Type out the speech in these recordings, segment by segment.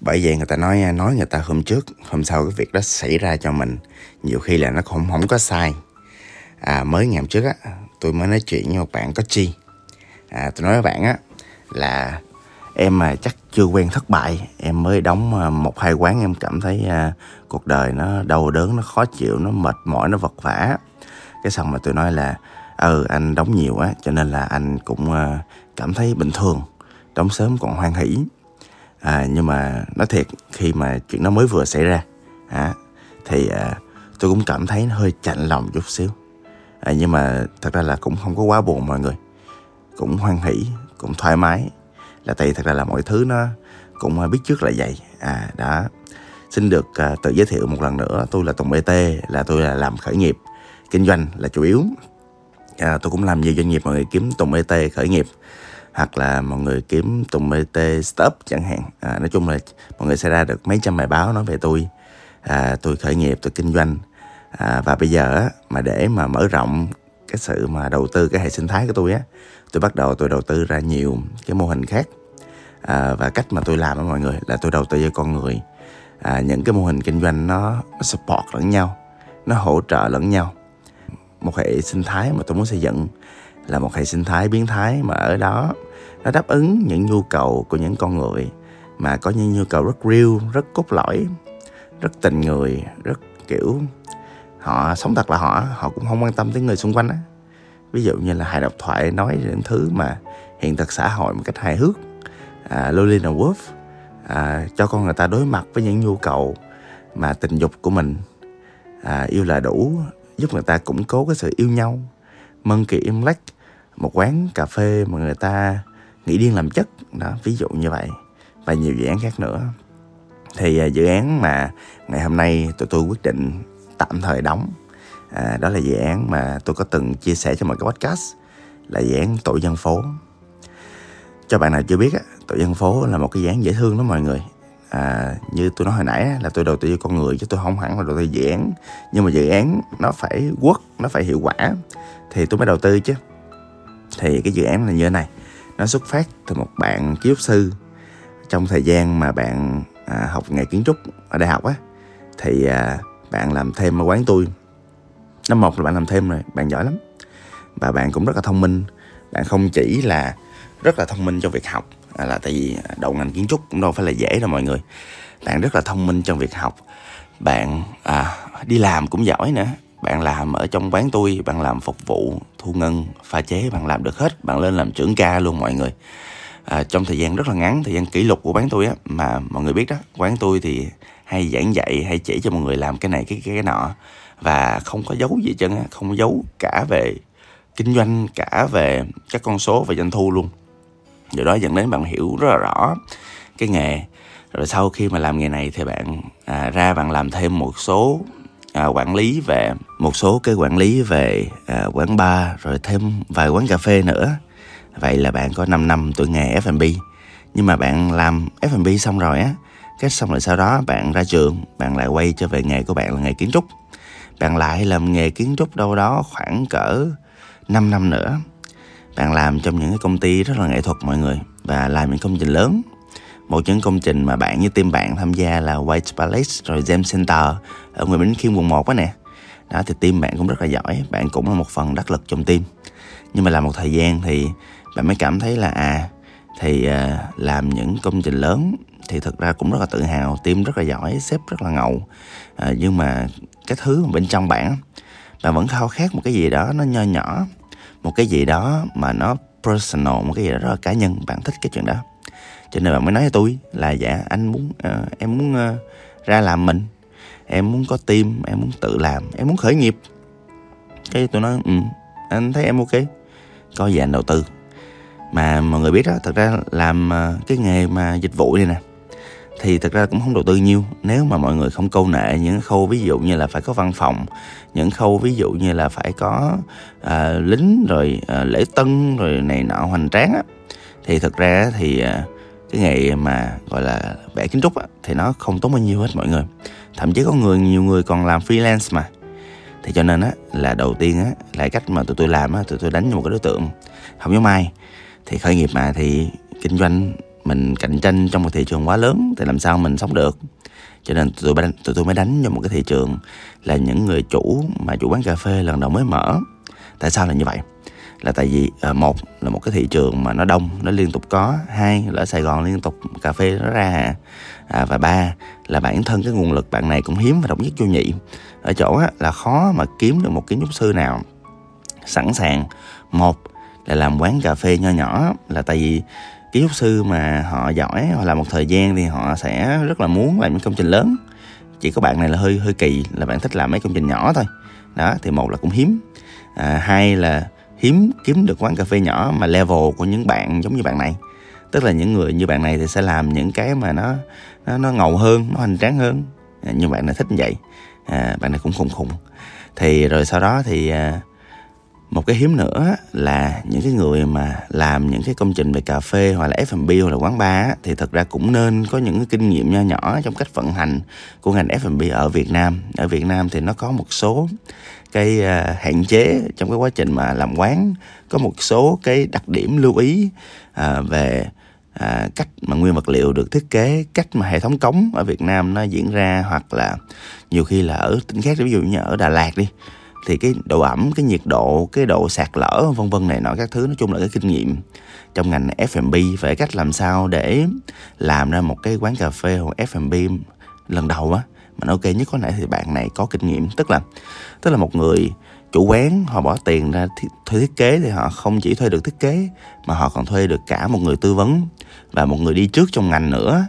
bởi vậy người ta nói nói người ta hôm trước hôm sau cái việc đó xảy ra cho mình. Nhiều khi là nó không không có sai. À, mới ngày hôm trước á tôi mới nói chuyện với một bạn có chi. À, tôi nói với bạn á là em mà chắc chưa quen thất bại. Em mới đóng à, một hai quán em cảm thấy à, cuộc đời nó đau đớn nó khó chịu nó mệt mỏi nó vật vả. Cái xong mà tôi nói là ừ anh đóng nhiều á cho nên là anh cũng à, cảm thấy bình thường. Đóng sớm còn hoan hỷ à, nhưng mà nói thiệt khi mà chuyện nó mới vừa xảy ra à, thì à, tôi cũng cảm thấy nó hơi chạnh lòng chút xíu. À, nhưng mà thật ra là cũng không có quá buồn mọi người. Cũng hoan hỷ cũng thoải mái. Là tại thật ra là mọi thứ nó cũng à, biết trước là vậy. À đó. Xin được à, tự giới thiệu một lần nữa tôi là tùng bt là tôi là làm khởi nghiệp kinh doanh là chủ yếu. À, tôi cũng làm nhiều doanh nghiệp mọi người kiếm tùng bt khởi nghiệp hoặc là mọi người kiếm tùng bt stop chẳng hạn. À, nói chung là mọi người sẽ ra được mấy trăm bài báo nói về tôi. À, tôi khởi nghiệp tôi kinh doanh. À, và bây giờ mà để mà mở rộng cái sự mà đầu tư cái hệ sinh thái của tôi á tôi bắt đầu tôi đầu tư ra nhiều cái mô hình khác. À, và cách mà tôi làm với mọi người là tôi đầu tư cho con người. À, những cái mô hình kinh doanh nó, nó support lẫn nhau nó hỗ trợ lẫn nhau. Một hệ sinh thái mà tôi muốn xây dựng là một hệ sinh thái biến thái mà ở đó nó đáp ứng những nhu cầu của những con người mà có những nhu cầu rất real rất cốt lõi rất tình người rất kiểu họ sống thật là họ họ cũng không quan tâm tới người xung quanh á. Ví dụ như là hài độc thoại nói những thứ mà hiện thực xã hội một cách hài hước à, Lolita Wolf à, cho con người ta đối mặt với những nhu cầu mà tình dục của mình à, yêu là đủ giúp người ta củng cố cái sự yêu nhau. Monkey Imlect một quán cà phê mà người ta nghĩ điên làm chất. Đó ví dụ như vậy. Và nhiều dự án khác nữa. Thì à, dự án mà ngày hôm nay tụi tôi quyết định tạm thời đóng à, đó là dự án mà tôi có từng chia sẻ cho mọi cái podcast là dự án tổ dân phố. Cho bạn nào chưa biết tổ dân phố là một cái dự án dễ thương đó mọi người. À, như tôi nói hồi nãy là tôi đầu tư cho con người chứ tôi không hẳn là đầu tư dự án. Nhưng mà dự án nó phải quốc nó phải hiệu quả thì tôi mới đầu tư chứ. Thì cái dự án là như thế này nó xuất phát từ một bạn kiến trúc sư. Trong thời gian mà bạn à, học nghề kiến trúc ở đại học á thì à, bạn làm thêm ở quán tôi. Năm một là bạn làm thêm rồi bạn giỏi lắm. Và bạn cũng rất là thông minh. Bạn không chỉ là rất là thông minh trong việc học à, là tại vì đầu ngành kiến trúc cũng đâu phải là dễ đâu mọi người. Bạn rất là thông minh trong việc học. Bạn à, đi làm cũng giỏi nữa bạn làm ở trong quán tôi bạn làm phục vụ thu ngân pha chế bạn làm được hết. Bạn lên làm trưởng ca luôn mọi người. À, trong thời gian rất là ngắn thời gian kỷ lục của quán tôi á mà mọi người biết đó quán tôi thì hay giảng dạy hay chỉ cho mọi người làm cái này cái cái, cái nọ. Và không có giấu gì chân á, không có giấu cả về kinh doanh cả về các con số và doanh thu luôn. Điều đó dẫn đến bạn hiểu rất là rõ cái nghề. Rồi sau khi mà làm nghề này thì bạn à, ra bạn làm thêm một số à, quản lý về một số cái quản lý về à, quán bar rồi thêm vài quán cà phê nữa. Vậy là bạn có 5 năm tuổi nghề F&B nhưng mà bạn làm F&B xong rồi á cái xong rồi sau đó bạn ra trường bạn lại quay trở về nghề của bạn là nghề kiến trúc. Bạn lại làm nghề kiến trúc đâu đó khoảng cỡ 5 năm nữa. Bạn làm trong những cái công ty rất là nghệ thuật mọi người và làm những công trình lớn một những công trình mà bạn như team bạn tham gia là White Palace rồi Gem Center ở ngoài Bến Khiêm quận 1 á nè. Đó thì team bạn cũng rất là giỏi bạn cũng là một phần đắc lực trong team. Nhưng mà làm một thời gian thì bạn mới cảm thấy là à thì uh, làm những công trình lớn thì thực ra cũng rất là tự hào team rất là giỏi sếp rất là ngầu. À, nhưng mà cái thứ mà bên trong bạn bạn vẫn khao khát một cái gì đó nó nho nhỏ một cái gì đó mà nó personal một cái gì đó rất là cá nhân bạn thích cái chuyện đó cho nên bạn mới nói với tôi là dạ anh muốn uh, em muốn uh, ra làm mình. Em muốn có team em muốn tự làm em muốn khởi nghiệp. Cái tôi nói ừ anh thấy em ok. Có gì anh đầu tư. Mà mọi người biết đó thật ra làm uh, cái nghề mà dịch vụ này nè thì thật ra cũng không đầu tư nhiều. Nếu mà mọi người không câu nệ những khâu ví dụ như là phải có văn phòng những khâu ví dụ như là phải có à, lính rồi à, lễ tân rồi này nọ hoành tráng á thì thực ra thì à, cái nghề mà gọi là vẽ kiến trúc á, thì nó không tốn bao nhiêu hết mọi người. Thậm chí có người nhiều người còn làm freelance mà. Thì cho nên á là đầu tiên á là cách mà tụi tôi làm á tụi tôi đánh một cái đối tượng. Không giống ai. Thì khởi nghiệp mà thì kinh doanh mình cạnh tranh trong một thị trường quá lớn thì làm sao mình sống được? Cho nên tụi tôi, tụi tôi mới đánh vào một cái thị trường là những người chủ mà chủ quán cà phê lần đầu mới mở. Tại sao là như vậy? Là tại vì à, một là một cái thị trường mà nó đông nó liên tục có. Hai là ở sài gòn liên tục cà phê nó ra à, và ba là bản thân cái nguồn lực bạn này cũng hiếm và độc nhất vô nhị. Ở chỗ á, là khó mà kiếm được một kiến trúc sư nào sẵn sàng một là làm quán cà phê nho nhỏ. Là tại vì kiến trúc sư mà họ giỏi họ làm một thời gian thì họ sẽ rất là muốn làm những công trình lớn. Chỉ có bạn này là hơi hơi kỳ là bạn thích làm mấy công trình nhỏ thôi. Đó thì một là cũng hiếm. À, hai là hiếm kiếm được quán cà phê nhỏ mà level của những bạn giống như bạn này. Tức là những người như bạn này thì sẽ làm những cái mà nó nó, nó ngầu hơn nó hoành tráng hơn. À, nhưng bạn này thích như vậy. À, bạn này cũng khùng khùng. Thì rồi sau đó thì à, một cái hiếm nữa là những cái người mà làm những cái công trình về cà phê hoặc là F&B hoặc là quán bar thì thật ra cũng nên có những cái kinh nghiệm nho nhỏ trong cách vận hành của ngành F&B ở Việt Nam. Ở Việt Nam thì nó có một số cái à, hạn chế trong cái quá trình mà làm quán. Có một số cái đặc điểm lưu ý à, về à, cách mà nguyên vật liệu được thiết kế cách mà hệ thống cống ở Việt Nam nó diễn ra hoặc là nhiều khi là ở tỉnh khác ví dụ như ở Đà Lạt đi thì cái độ ẩm cái nhiệt độ cái độ sạt lở vân vân này nọ các thứ nói chung là cái kinh nghiệm trong ngành F&B về cách làm sao để làm ra một cái quán cà phê hoặc F&B lần đầu á mà ok, nhất có thể thì bạn này có kinh nghiệm. Tức là tức là một người chủ quán, họ bỏ tiền ra thuê thiết kế thì họ không chỉ thuê được thiết kế, mà họ còn thuê được cả một người tư vấn và một người đi trước trong ngành nữa.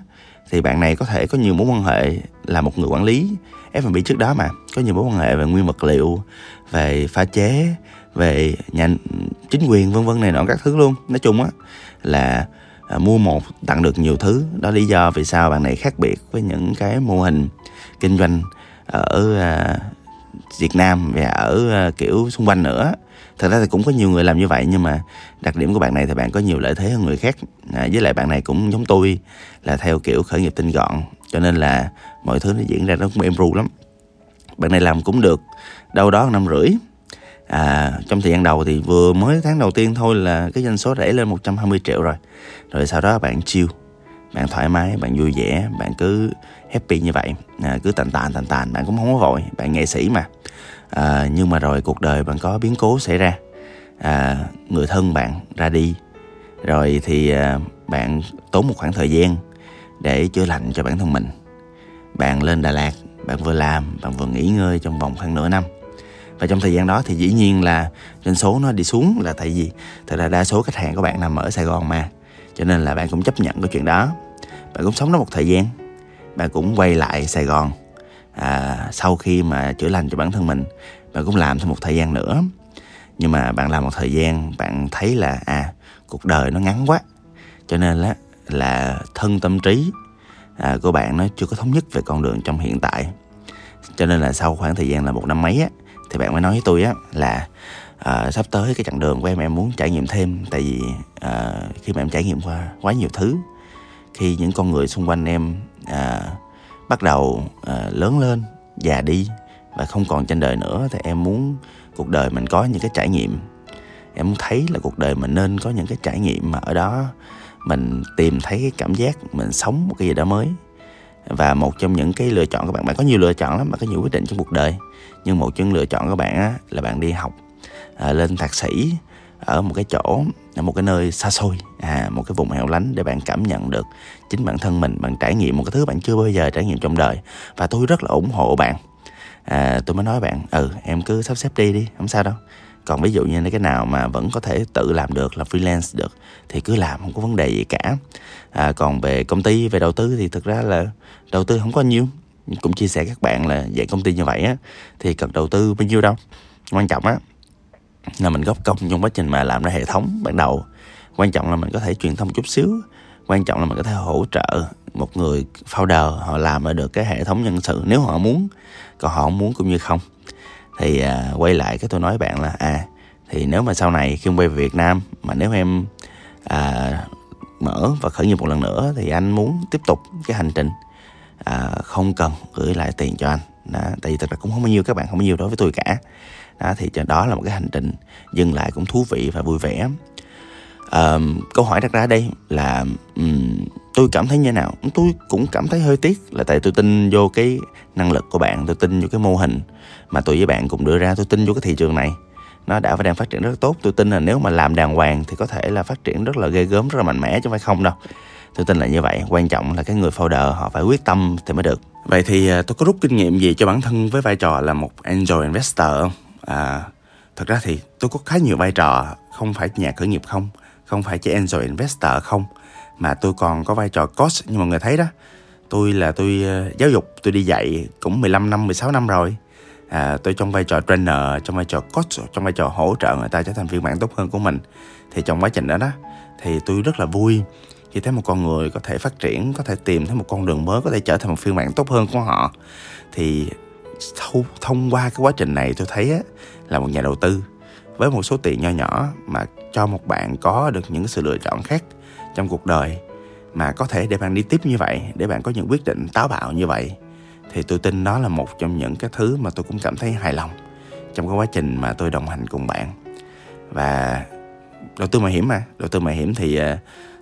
Thì bạn này có thể có nhiều mối quan hệ là một người quản lý. F&B trước đó mà, có nhiều mối quan hệ về nguyên vật liệu, về pha chế, về nhà, chính quyền, vân vân này nọ các thứ luôn. Nói chung á, là à, mua một tặng được nhiều thứ. Đó lý do vì sao bạn này khác biệt với những cái mô hình kinh doanh à, ở à, Việt Nam và ở à, kiểu xung quanh nữa. Thật ra thì cũng có nhiều người làm như vậy nhưng mà đặc điểm của bạn này thì bạn có nhiều lợi thế hơn người khác. À, với lại bạn này cũng giống tôi là theo kiểu khởi nghiệp tinh gọn cho nên là mọi thứ nó diễn ra nó cũng êm ru lắm. Bạn này làm cũng được đâu đó năm rưỡi à, trong thời gian đầu thì vừa mới tháng đầu tiên thôi là cái doanh số đẩy lên 120 triệu rồi. Rồi sau đó bạn chiêu bạn thoải mái bạn vui vẻ bạn cứ happy như vậy. À, cứ tàn tàn tàn tàn bạn cũng không có vội bạn nghệ sĩ mà. À, nhưng mà rồi cuộc đời bạn có biến cố xảy ra. À, người thân bạn ra đi. Rồi thì à, bạn tốn một khoảng thời gian để chữa lành cho bản thân mình. Bạn lên Đà Lạt bạn vừa làm bạn vừa nghỉ ngơi trong vòng khoảng nửa năm và trong thời gian đó thì dĩ nhiên là doanh số nó đi xuống là tại vì thật ra đa số khách hàng của bạn nằm ở Sài Gòn mà. Cho nên là bạn cũng chấp nhận cái chuyện đó. Bạn cũng sống đó một thời gian. Bạn cũng quay lại Sài Gòn à, sau khi mà chữa lành cho bản thân mình. Bạn cũng làm thêm một thời gian nữa. Nhưng mà bạn làm một thời gian bạn thấy là à cuộc đời nó ngắn quá. Cho nên là là thân tâm trí à, của bạn nó chưa có thống nhất về con đường trong hiện tại. Cho nên là sau khoảng thời gian là một năm mấy á thì bạn mới nói với tôi á là à, sắp tới cái chặng đường của em em muốn trải nghiệm thêm. Tại vì à, khi mà em trải nghiệm qua quá nhiều thứ khi những con người xung quanh em à, bắt đầu à, lớn lên già đi và không còn trên đời nữa thì em muốn cuộc đời mình có những cái trải nghiệm. Em muốn thấy là cuộc đời mình nên có những cái trải nghiệm mà ở đó mình tìm thấy cái cảm giác mình sống một cái gì đó mới và một trong những cái lựa chọn các bạn bạn có nhiều lựa chọn lắm bạn có nhiều quyết định trong cuộc đời. Nhưng một trong lựa chọn các bạn á, là bạn đi học à, lên thạc sĩ ở một cái chỗ ở một cái nơi xa xôi à một cái vùng hẻo lánh để bạn cảm nhận được chính bản thân mình bạn trải nghiệm một cái thứ bạn chưa bao giờ trải nghiệm trong đời. Và tôi rất là ủng hộ bạn. À, tôi mới nói bạn ừ em cứ sắp xếp đi đi không sao đâu còn ví dụ như cái nào mà vẫn có thể tự làm được là freelance được thì cứ làm không có vấn đề gì cả. À, còn về công ty về đầu tư thì thực ra là đầu tư không có nhiều. Cũng chia sẻ các bạn là dạy công ty như vậy á thì cần đầu tư bao nhiêu đâu. Quan trọng á là mình góp công trong quá trình mà làm ra hệ thống ban đầu. Quan trọng là mình có thể truyền thông chút xíu. Quan trọng là mình có thể hỗ trợ một người founder họ làm được cái hệ thống nhân sự nếu họ muốn còn họ muốn cũng như không thì à, quay lại cái tôi nói bạn là à thì nếu mà sau này khi quay về Việt Nam mà nếu em à, mở và khởi nghiệp một lần nữa thì anh muốn tiếp tục cái hành trình à, không cần gửi lại tiền cho anh. Đó, tại vì thật ra cũng không bao nhiêu các bạn không bao nhiêu đối với tôi cả. Đó thì cho đó là một cái hành trình dừng lại cũng thú vị và vui vẻ. À, câu hỏi đặt ra đây là um, tôi cảm thấy như nào? Tôi cũng cảm thấy hơi tiếc là tại tôi tin vô cái năng lực của bạn tôi tin vô cái mô hình mà tôi với bạn cùng đưa ra tôi tin vô cái thị trường này. Nó đã và đang phát triển rất tốt. Tôi tin là nếu mà làm đàng hoàng thì có thể là phát triển rất là ghê gớm rất là mạnh mẽ chứ không phải không đâu. Tôi tin là như vậy. Quan trọng là cái người founder họ phải quyết tâm thì mới được. Vậy thì à, tôi có rút kinh nghiệm gì cho bản thân với vai trò là một angel investor không? À, thật ra thì tôi có khá nhiều vai trò. Không phải nhà khởi nghiệp không? Không phải chỉ angel investor không? Mà tôi còn có vai trò coach như mọi người thấy đó. Tôi là tôi ờ, giáo dục tôi đi dạy cũng 15 năm 16 năm rồi. À, tôi trong vai trò trainer trong vai trò coach trong vai trò hỗ trợ người ta trở thành phiên bản tốt hơn của mình. Thì trong quá trình đó đó thì tôi rất là vui khi thấy một con người có thể phát triển có thể tìm thấy một con đường mới có thể trở thành một phiên bản tốt hơn của họ. Thì thông qua cái quá trình này tôi thấy á, là một nhà đầu tư với một số tiền nho nhỏ mà cho một bạn có được những sự lựa chọn khác trong cuộc đời mà có thể để bạn đi tiếp như vậy để bạn có những quyết định táo bạo như vậy thì tôi tin đó là một trong những cái thứ mà tôi cũng cảm thấy hài lòng trong cái quá trình mà tôi đồng hành cùng bạn. Và đầu tư mạo hiểm mà đầu tư mạo hiểm thì ờ,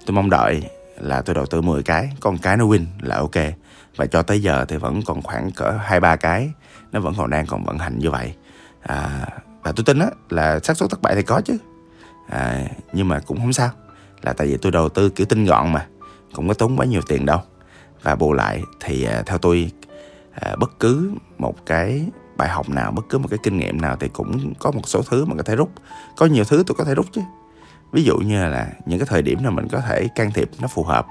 tôi mong đợi là tôi đầu tư 10 cái con cái nó win là ok. Và cho tới giờ thì vẫn còn khoảng cỡ hai ba cái nó vẫn còn đang còn vận hành như vậy. À, và tôi tin á là xác suất thất bại thì có chứ. À, nhưng mà cũng không sao là tại vì tôi đầu tư kiểu tinh gọn mà cũng có tốn quá nhiều tiền đâu. Và bù lại thì à, theo tôi à, bất cứ một cái bài học nào bất cứ một cái kinh nghiệm nào thì cũng có một số thứ mà có thể rút. Có nhiều thứ tôi có thể rút chứ. Ví dụ như là những cái thời điểm nào mình có thể can thiệp nó phù hợp.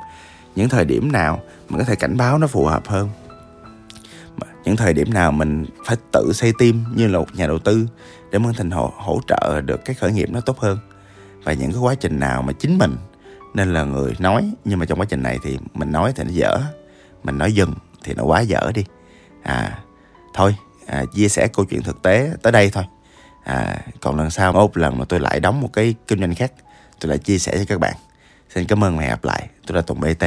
Những thời điểm nào mình có thể cảnh báo nó phù hợp hơn. Những thời điểm nào mình phải tự xây tim như là một nhà đầu tư để mân thành hỗ, hỗ trợ được cái khởi nghiệp nó tốt hơn và những cái quá trình nào mà chính mình nên là người nói nhưng mà trong quá trình này thì mình nói thì nó dở. Mình nói dừng thì nó quá dở đi. À thôi à, chia sẻ câu chuyện thực tế tới đây thôi. À, còn lần sau một lần mà tôi lại đóng một cái kinh doanh khác tôi lại chia sẻ cho các bạn. Xin cảm ơn và hẹn gặp lại. Tôi là tùng bt